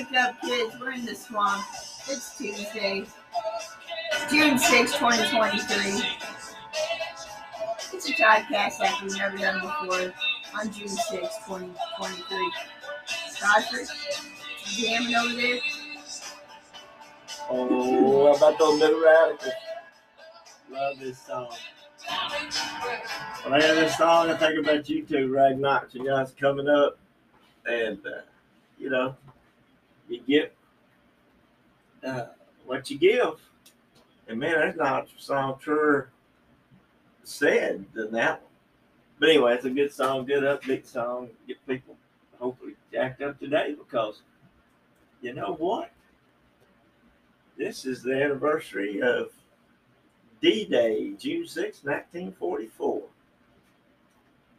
Wake up, kids. We're in the swamp. It's Tuesday, June 6, 2023. It's a podcast like we've never done before on June 6, 2023. Rodford, jamming over there. Oh, about those little radicals? Love this song. When I hear this song, I think about you two right Knox. You guys coming up, and uh, you know, you get uh, what you give. And man, that's not a song truer said than that one. But anyway, it's a good song, good upbeat song. Get people hopefully jacked up today because you know what? This is the anniversary of D Day, June 6, 1944.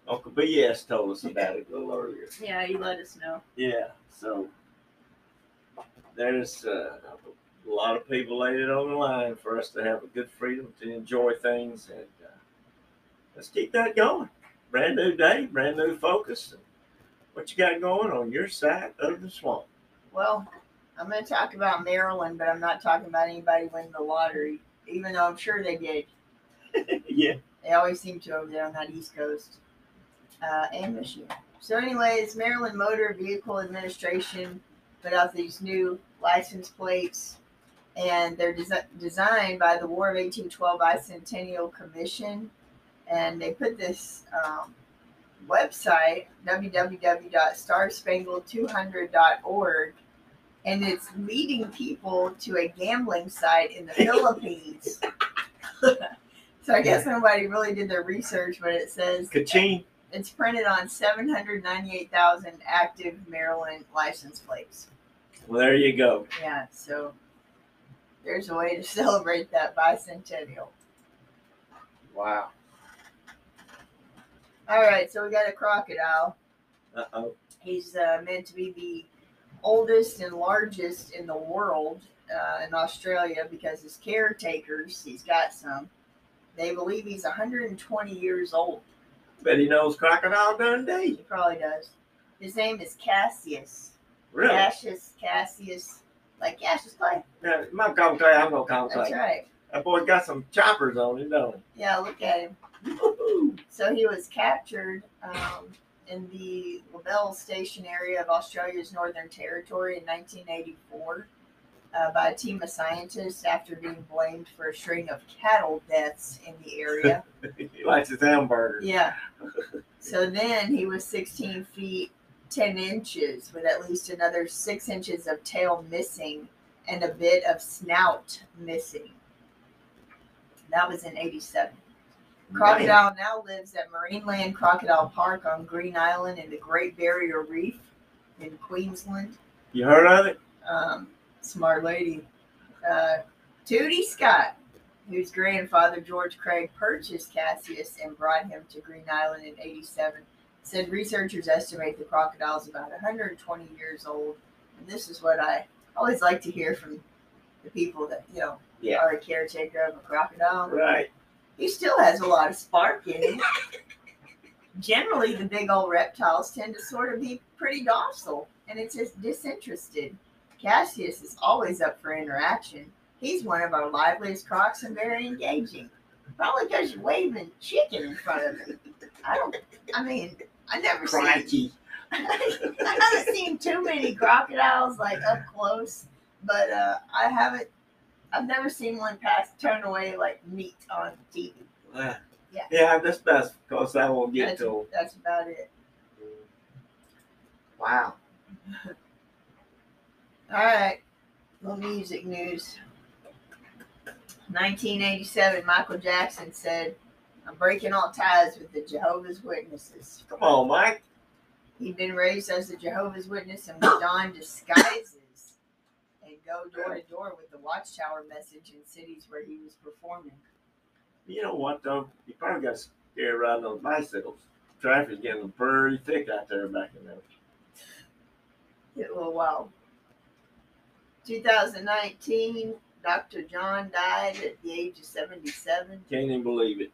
Uncle BS told us about it a little earlier. Yeah, you let us know. Yeah, so there's uh, a lot of people laid it on the line for us to have a good freedom to enjoy things, and uh, let's keep that going. Brand new day, brand new focus. What you got going on your side of the swamp? Well, I'm going to talk about Maryland, but I'm not talking about anybody winning the lottery, even though I'm sure they did. yeah, They always seem to over there on that East Coast uh, and Michigan. So, anyways, Maryland Motor Vehicle Administration put out these new license plates, and they're desi- designed by the War of 1812 Bicentennial Commission. And they put this um, website, www.starspangled200.org, and it's leading people to a gambling site in the Philippines. so I guess nobody really did their research, but it says Kaching. it's printed on 798,000 active Maryland license plates. Well, there you go. Yeah, so there's a way to celebrate that bicentennial. Wow. All right, so we got a crocodile. Uh oh. He's uh, meant to be the oldest and largest in the world uh, in Australia because his caretakers, he's got some, they believe he's 120 years old. Bet he knows Crocodile Dundee. He probably does. His name is Cassius. Really? Cassius, Cassius, like Cassius Clay. Yeah, call him Clay. I'm gonna call him That's right. That boy got some choppers on him, don't he? Yeah, look at him. Woo-hoo. So he was captured um, in the LaBelle Station area of Australia's Northern Territory in 1984 uh, by a team of scientists after being blamed for a string of cattle deaths in the area. he likes his hamburger. yeah. So then he was 16 feet 10 inches with at least another six inches of tail missing and a bit of snout missing. That was in 87. Crocodile now lives at Marineland Crocodile Park on Green Island in the Great Barrier Reef in Queensland. You heard of it? Um, smart lady. Uh, Toody Scott, whose grandfather George Craig purchased Cassius and brought him to Green Island in 87, said researchers estimate the crocodile is about 120 years old. And this is what I always like to hear from the people that, you know, Yeah. are a caretaker of a crocodile Right. he still has a lot of spark in him. Generally, the big old reptiles tend to sort of be pretty docile and it's just disinterested. Cassius is always up for interaction. He's one of our liveliest crocs and very engaging. Probably because you're waving chicken in front of him. I don't. I mean, I never seen. Crikey. I haven't seen too many crocodiles like up close, but uh, I haven't. I've never seen one pass turn away like meat on TV. Yeah. Yeah. Yeah, that's best because I won't get That's, to that's about it. Wow. All right, little music news. 1987, Michael Jackson said, "I'm breaking all ties with the Jehovah's Witnesses." Come on, Mike. He'd been raised as a Jehovah's Witness and would don disguises and go door to door with the Watchtower message in cities where he was performing. You know what though? He probably got scared riding those bicycles. Traffic's getting pretty thick out there back in there. Yeah, well, wow. 2019, Dr. John died at the age of 77. Can't even believe it.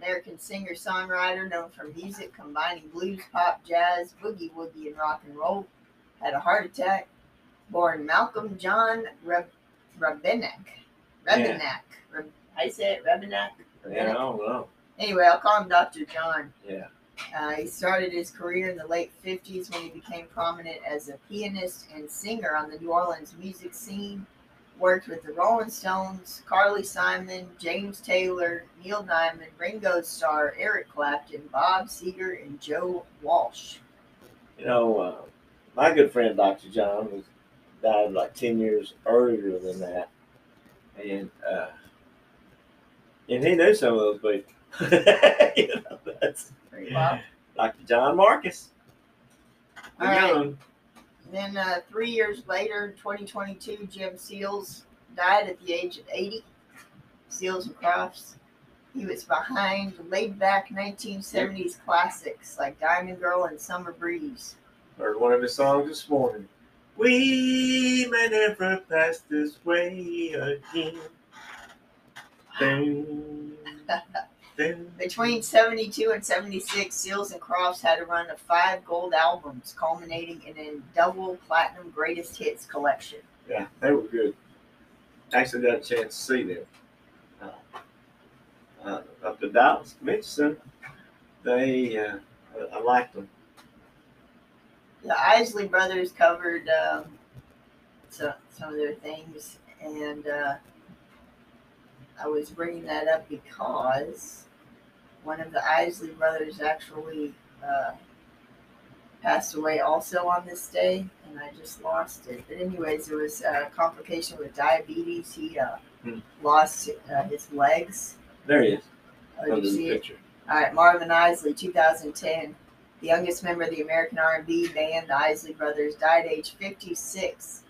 American singer songwriter known for music combining blues, pop, jazz, boogie woogie, and rock and roll. Had a heart attack. born Malcolm John Reb- Rebennack. Rebennack. Reb- I say it, Rebennack. Yeah, I don't know. Anyway, I'll call him Dr. John. Yeah. Uh, he started his career in the late 50s when he became prominent as a pianist and singer on the New Orleans music scene. Worked with the Rolling Stones, Carly Simon, James Taylor, Neil Diamond, Ringo Starr, Eric Clapton, Bob Seger, and Joe Walsh. You know, uh, my good friend Dr. John was died like ten years earlier than that, and uh, and he knew some of those people. you know, that's Dr. John Marcus. All right. Then uh, three years later, 2022, Jim Seals died at the age of 80. Seals and Crofts. He was behind laid back 1970s classics like Diamond Girl and Summer Breeze. Heard one of his songs this morning. We may never pass this way again. Between 72 and 76, Seals and Crofts had a run of five gold albums, culminating in a double platinum greatest hits collection. Yeah, they were good. Actually, got a chance to see them uh, uh, up at Dallas Convention They, uh, I, I liked them. The Isley brothers covered um, some, some of their things, and uh, I was bringing that up because one of the Isley brothers actually uh, passed away also on this day, and I just lost it. But anyways, it was a complication with diabetes. He uh, Hmm. lost uh, his legs. There he is. Oh, you the see it? All right, Marvin Isley, 2010, the youngest member of the American R&B band, the Isley Brothers, died age 56.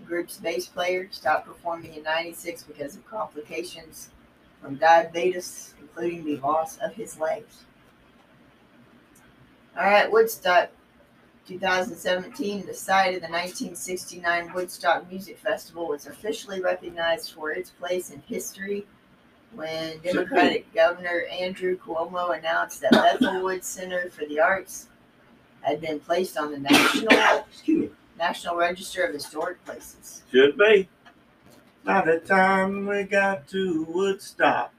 The group's bass player stopped performing in 96 because of complications from diabetes, including the loss of his legs. All right, Woodstock, 2017, the site of the 1969 Woodstock Music Festival was officially recognized for its place in history when Democratic Governor Andrew Cuomo announced that Bethel Woods Center for the Arts had been placed on the National Excuse me. National Register of Historic Places. Should be. By the time we got to Woodstock,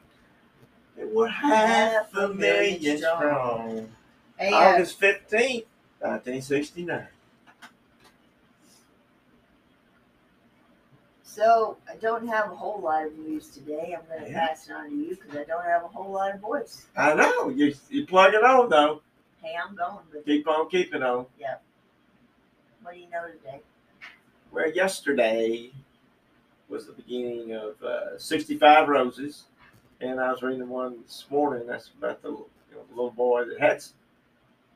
it were half a million strong. Hey, uh, August 15th, 1969. so I don't have a whole lot of news today. I'm going to Yeah. pass it on to you because I don't have a whole lot of voice. I know. You, you plug it on, though. Hey, I'm going, but Keep on keeping on. What do you know today? Well, yesterday was the beginning of uh, 65 Roses, and I was reading one this morning. That's about the you know, little boy that had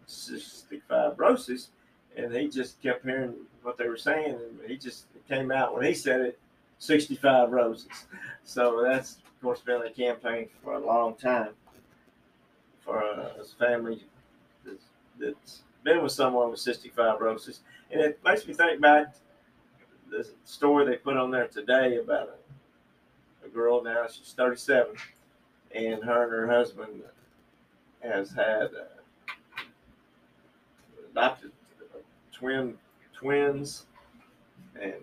65 roses, and he just kept hearing what they were saying, and he just came out when he said it 65 roses. So that's, of course, been a campaign for a long time for uh, a family that's, that's been with someone with cystic fibrosis, And it makes me think about the story they put on there today about a, a girl now, she's 37, and her and her husband has had uh, adopted twin twins and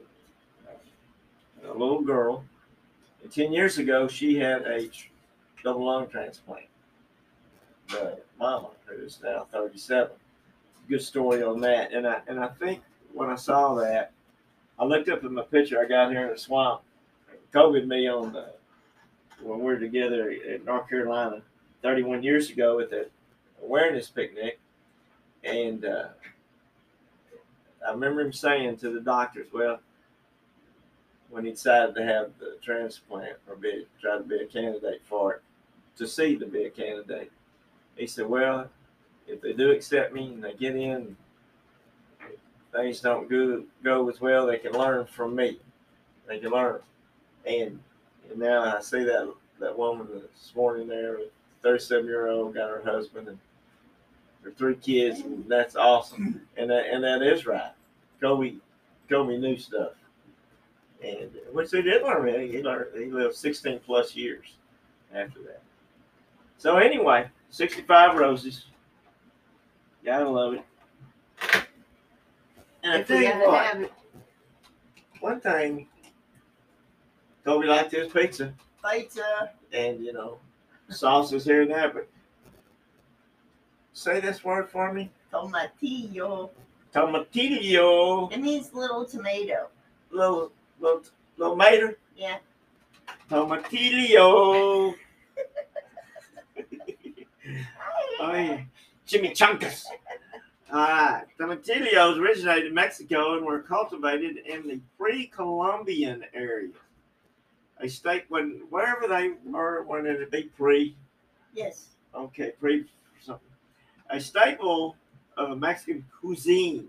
uh, a little girl. And 10 years ago, she had a double lung transplant. The mama, who's now 37. Good story on that. And I, and I think when I saw that, I looked up at my picture I got here in the swamp. COVID me on the, when we were together in North Carolina 31 years ago at the awareness picnic. And uh, I remember him saying to the doctors, well, when he decided to have the transplant or be try to be a candidate for it, to see to be a candidate, he said, well, if they do accept me and they get in, things don't go go as well, they can learn from me. They can learn. And, and now I see that that woman this morning there, 37 year old, got her husband and her three kids, and that's awesome. And that and that is right. Kobe Kobe knew stuff, and which he did learn. He he learned. He lived 16 plus years after that. So anyway, 65 roses. Gotta love it. And I If tell we you gotta what, have it, one thing, Toby liked his pizza, Pizza. and you know, sauces here and there. But say this word for me: Tomatillo. tomatillo, It means little tomato. little little little mater. Yeah. Tomatillo. oh yeah, chimichangas. All right, tomatillos originated in Mexico and were cultivated in the pre-Columbian area. A state when wherever they were, when it be pre, Yes. okay, pre something. A staple of Mexican cuisine.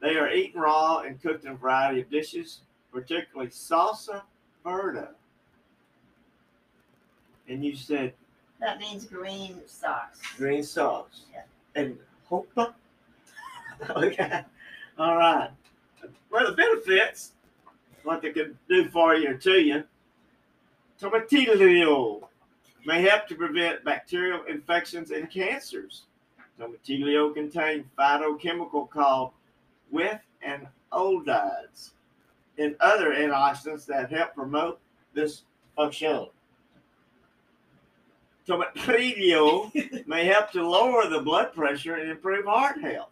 They are eaten raw and cooked in a variety of dishes, particularly salsa verde. And you said That means green sauce. green sauce. Yeah. And hopa. okay. All right. Well, the benefits, what they can do for you or to you. Tomatillo may help to prevent bacterial infections and cancers. Tomatillo contains phytochemical called with and oldides and other antioxidants that help promote this function. Tomatillo may help to lower the blood pressure and improve heart health.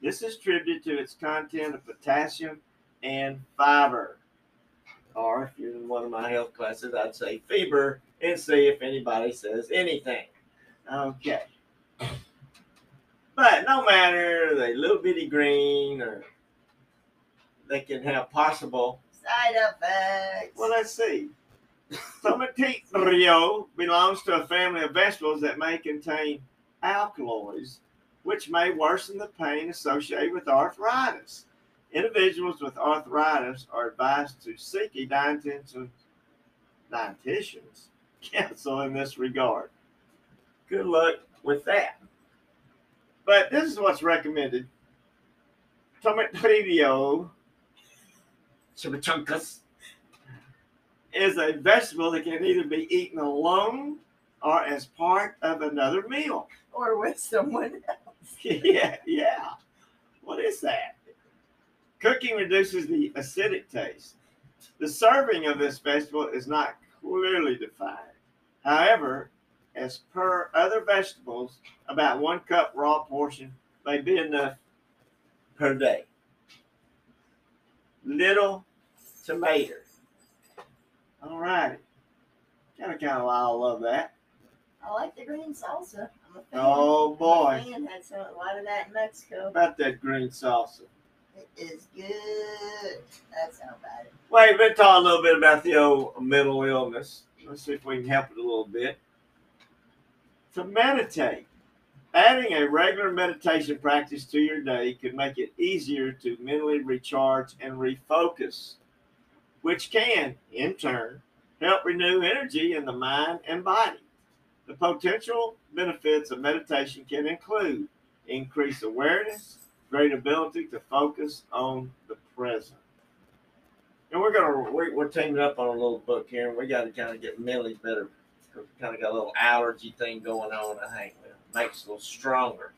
This is attributed to its content of potassium and fiber. Or if you're in one of my health classes, I'd say fiber and see if anybody says anything. Okay. But no matter they little bitty green or they can have possible Side effects. well, let's see. Tomatillo belongs to a family of vegetables that may contain alkaloids, which may worsen the pain associated with arthritis. Individuals with arthritis are advised to seek a dietitian, dietitian's counsel in this regard. Good luck with that. But this is what's recommended. Tomatillo, chimichangas, is a vegetable that can either be eaten alone or as part of another meal. or with someone else. yeah, yeah. What is that? Cooking reduces the acidic taste. The serving of this vegetable is not clearly defined. However, as per other vegetables, about one cup raw portion may be enough per day. Little tomato. All righty. Kind of, kind of, I love that. I like the green salsa. I'm a fan. Oh boy, fan. Had some, a lot of that in Mexico. about that green salsa. It is good. That's how bad it Well, we've been talking a little bit about the old mental illness. Let's see if we can help it a little bit. To meditate. Adding a regular meditation practice to your day could make it easier to mentally recharge and refocus, which can, in turn, help renew energy in the mind and body. The potential benefits of meditation can include increased awareness, great ability to focus on the present. And we're gonna we're, we're teaming up on a little book here, and we got to kind of get mentally better. Cause we kind of got a little allergy thing going on. I think it makes us a little stronger.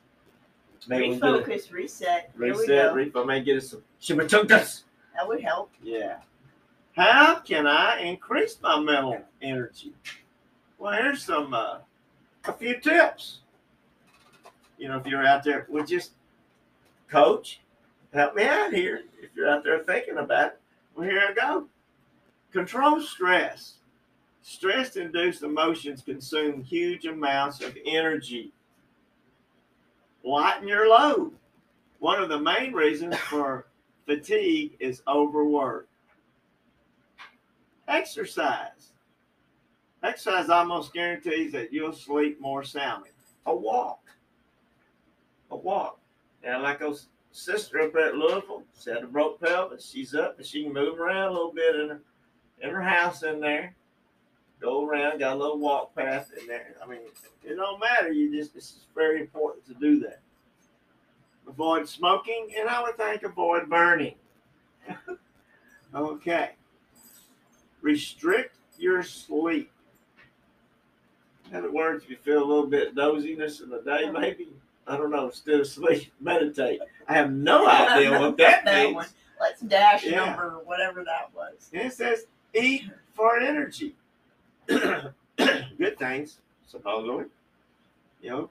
Maybe we get a Refocus, reset. Reset. go. Re- I may get us some chimichangas. That would help. Yeah. How can I increase my mental energy? Well, here's some uh, a few tips. You know, if you're out there, well, just coach, help me out here. If you're out there thinking about it, well, here I go. Control stress. Stress induced emotions consume huge amounts of energy. Lighten your load. One of the main reasons for fatigue is overwork. Exercise. Exercise almost guarantees that you'll sleep more soundly. A walk. A walk. Now, like our sister up at Louisville, she had a broke pelvis. She's up and she can move around a little bit in her in her house in there. Go around, got a little walk path in there. I mean, it don't matter. You just it's very important to do that. Avoid smoking, and I would think avoid burning. okay. Restrict your sleep. In other words, if you feel a little bit doziness in the day, maybe I don't know, instead of sleep, meditate. I have no idea what that That means. one. Let's dash Yeah. number whatever that was. And it says eat for energy. Good things, supposedly. You know,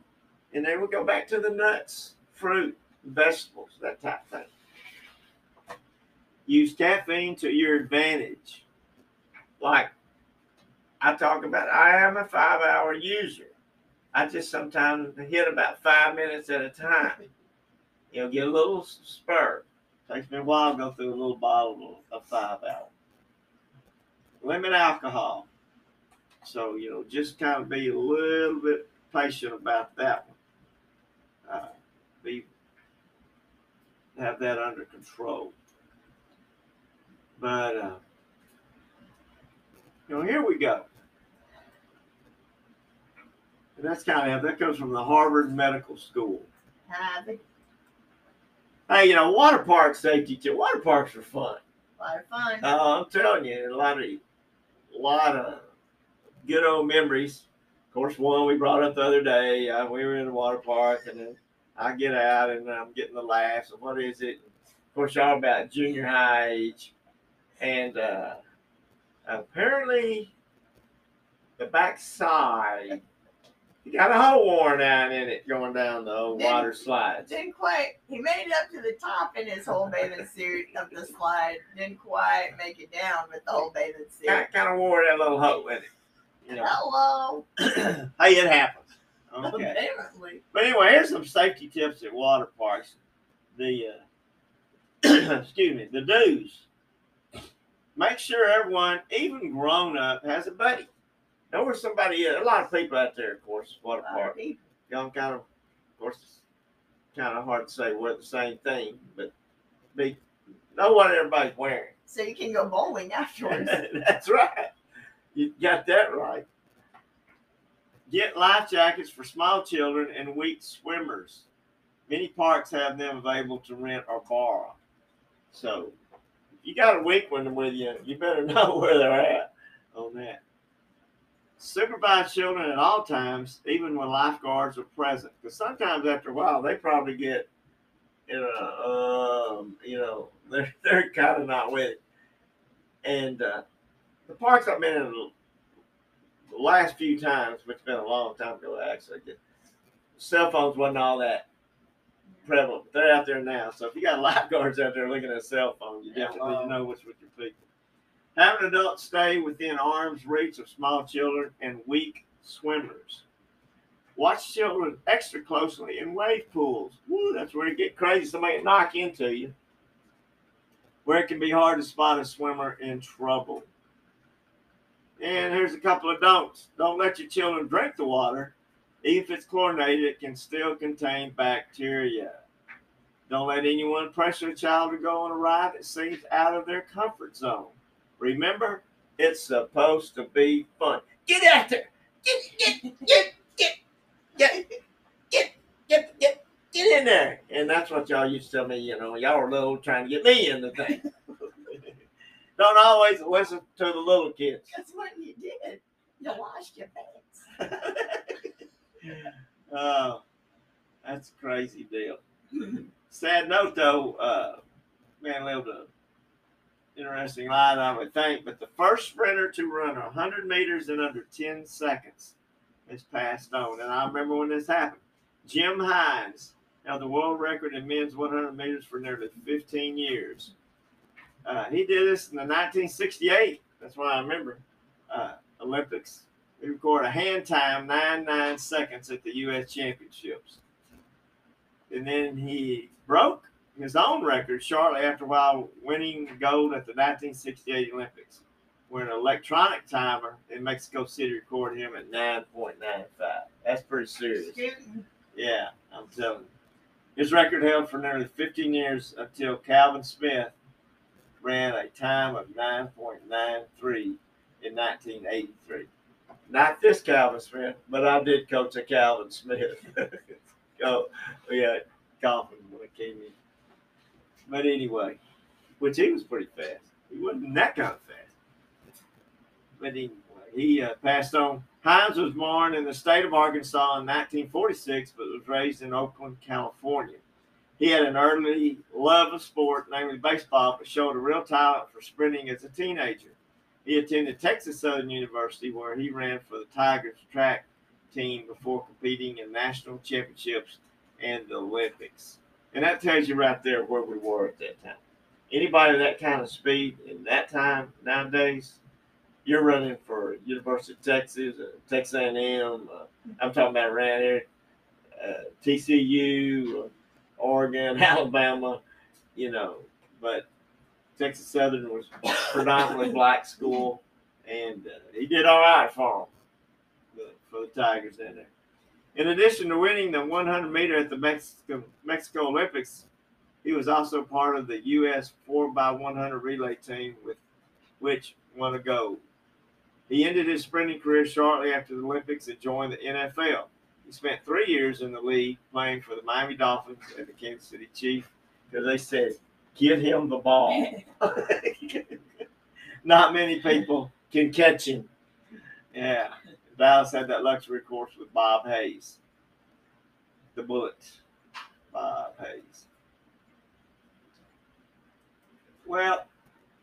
and then we go back to the nuts, fruit, vegetables, that type of thing. Use caffeine to your advantage. Like I talk about, I am a five hour user. I just sometimes hit about five minutes at a time. You know, get a little spur. Takes me a while to go through a little bottle of five hour. Limit alcohol. So, you know, just kind of be a little bit patient about that one. Uh, be have that under control. But uh, you know, here we go. And that's kind of that comes from the Harvard Medical School. The Hey, you know, water park safety too. Water parks are fun. lot of fun. Uh, I'm telling you, a lot of, a lot of good old memories. Of course, one we brought up the other day. Uh, we were in the water park, and then I get out, and I'm getting the laughs. And what is it? Of course, y'all about junior high age, and uh, apparently, the backside. he got a hole worn out in it going down the old water slide. Didn't quite. He made it up to the top in his whole bathing suit of the slide. Didn't quite make it down with the whole bathing suit. Kind, kind of wore that little hole in it. You know. Hello. hey, it happens. Okay. Apparently. But anyway, here's some safety tips at water parks. The uh, excuse me, the do's. Make sure everyone, even grown up, has a buddy. Know where somebody is. A lot of people out there, of course, water A lot of park. people. Young kind of, of course, it's kind of hard to say we're the same thing, but be know what everybody's wearing. So you can go bowling afterwards. That's right. You got that right. Get life jackets for small children and weak swimmers. Many parks have them available to rent or borrow. So, you got a weak one with you, you better know where they're at on that. Supervise children at all times, even when lifeguards are present. Because sometimes after a while, they probably get, you know, um, you know, they're, they're kind of not with it. And uh, the parks I've been in the last few times, which has been a long time ago actually, cell phones wasn't all that prevalent. They're out there now. So if you got lifeguards out there looking at a cell phone, you definitely well. know what's with your people. Having adults stay within arm's reach of small children and weak swimmers. Watch children extra closely in wave pools. Woo, that's where it get crazy. Somebody can knock into you. Where it can be hard to spot a swimmer in trouble. And here's a couple of don'ts. Don't let your children drink the water. Even if it's chlorinated, it can still contain bacteria. Don't let anyone pressure a child to go on a ride that seems out of their comfort zone. Remember, it's supposed to be fun. Get out there. Get, get, get, get, get, get, get, get, get in there. And that's what y'all used to tell me, you know, y'all were little trying to get me in the thing. Don't always listen to the little kids. That's what you did. You washed your pants. Oh, that's a crazy deal. Sad note though, uh, man lived a interesting life, I would think. But the first sprinter to run 100 meters in under 10 seconds has passed on. And I remember when this happened. Jim Hines held the world record in men's 100 meters for nearly 15 years. Uh, he did this in the 1968. That's why I remember. Uh, Olympics. He recorded a hand time nine nine seconds at the U.S. Championships, and then he broke his own record shortly after while winning gold at the 1968 Olympics, where an electronic timer in Mexico City recorded him at 9.95. That's pretty serious. Yeah, I'm telling you. His record held for nearly 15 years until Calvin Smith ran a time of 9.93 in 1983. Not this Calvin Smith, but I did coach a Calvin Smith. oh, yeah, Calvin when it came in. But anyway, which he was pretty fast. He wasn't that kind of fast. But anyway, he uh, passed on. Hines was born in the state of Arkansas in 1946, but was raised in Oakland, California. He had an early love of sport, namely baseball, but showed a real talent for sprinting as a teenager. He attended Texas Southern University, where he ran for the Tigers track team before competing in national championships and the Olympics. And that tells you right there where we were at that time. Anybody that kind of speed in that time nowadays, you're running for University of Texas, uh, Texas A&M. Uh, I'm talking about around here, uh, TCU, Oregon, Alabama, you know. But Texas Southern was predominantly black school, and uh, he did all right for them, for the Tigers in there. In addition to winning the 100 meter at the Mexico, Mexico Olympics, he was also part of the U.S. 4x100 relay team, with which won a gold. He ended his sprinting career shortly after the Olympics and joined the NFL. He spent three years in the league playing for the Miami Dolphins and the Kansas City Chiefs because they said, give him the ball. Not many people can catch him. Yeah. Dallas had that luxury course with Bob Hayes. The Bullet. Bob Hayes. Well,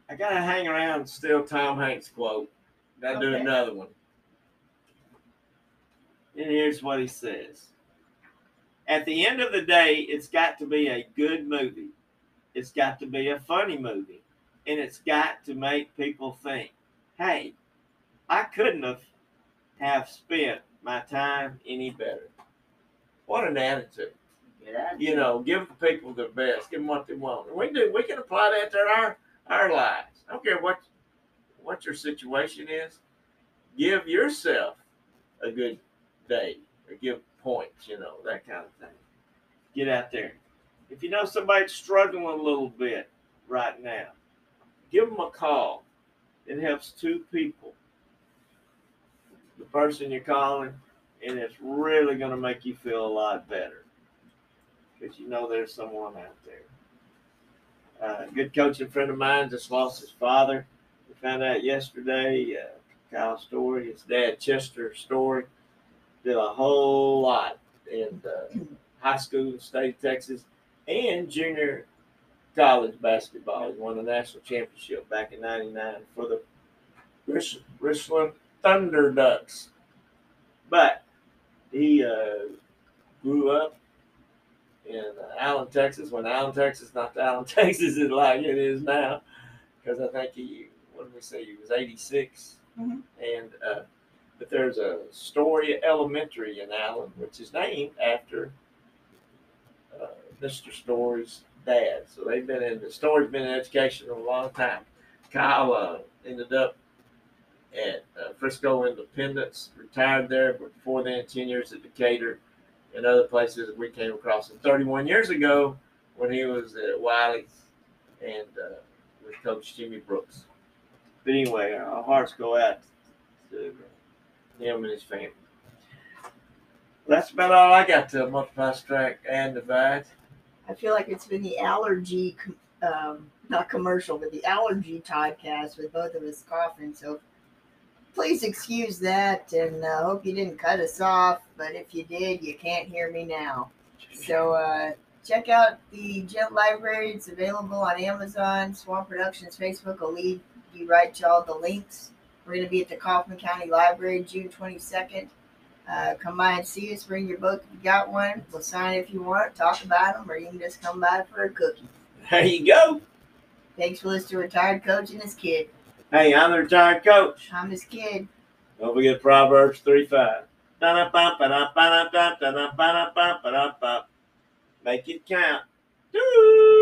I got to hang around still Tom Hanks quote. Got to do another one. And here's what he says At the end of the day, it's got to be a good movie. It's got to be a funny movie. And it's got to make people think, hey, I couldn't have, have spent my time any better. What an attitude. You know, give the people their best, give them what they want. And we do we can apply that to our our lives. I don't care what what your situation is. Give yourself a good day or give points, you know, that kind of thing. Get out there. If you know somebody's struggling a little bit right now, give them a call. It helps two people. The person you're calling, and it's really going to make you feel a lot better because you know there's someone out there. Uh, a good coaching friend of mine just lost his father. We found out yesterday. Uh, Story, his dad Chester Story, did a whole lot in uh, high school in the state of Texas and junior college basketball. He won the national championship back in '99 for the Rich- Richland Thunder Ducks. But he uh, grew up in uh, Allen, Texas, when Allen, Texas, not the Allen, Texas is like it is now, because I think he, what did we say, he was 86. Mhm. And, uh, but there's a Story Elementary in Allen, which is named after Mr. Story's dad. So they've been in, the Story's been in education a long time. Kyle uh, ended up at uh, Frisco Independence, retired there, but before then, 10 years at Decatur and other places that we came across him 31 years ago when he was at Wiley's and uh, with Coach Jimmy Brooks. But anyway, our hearts go out to him and his family. That's about all I got to multiply, subtract, and divide. I feel like it's been the allergy, um, not commercial, but the allergy podcast with both of us coughing. So please excuse that, and uh, hope you didn't cut us off. But if you did, you can't hear me now. So uh, check out the Gent Library. It's available on Amazon. Swamp Productions Facebook will lead you right to all the links. We're going to be at the Kaufman County Library June 22nd. Uh, come by and see us. Bring your book if you got one. We'll sign it if you want. Talk about them, or you can just come by for a cookie. There you go. Thanks for listening to Retired Coach and his kid. Hey, I'm the retired coach. I'm his kid. Don't forget Proverbs 3 5. Make it count. Doo.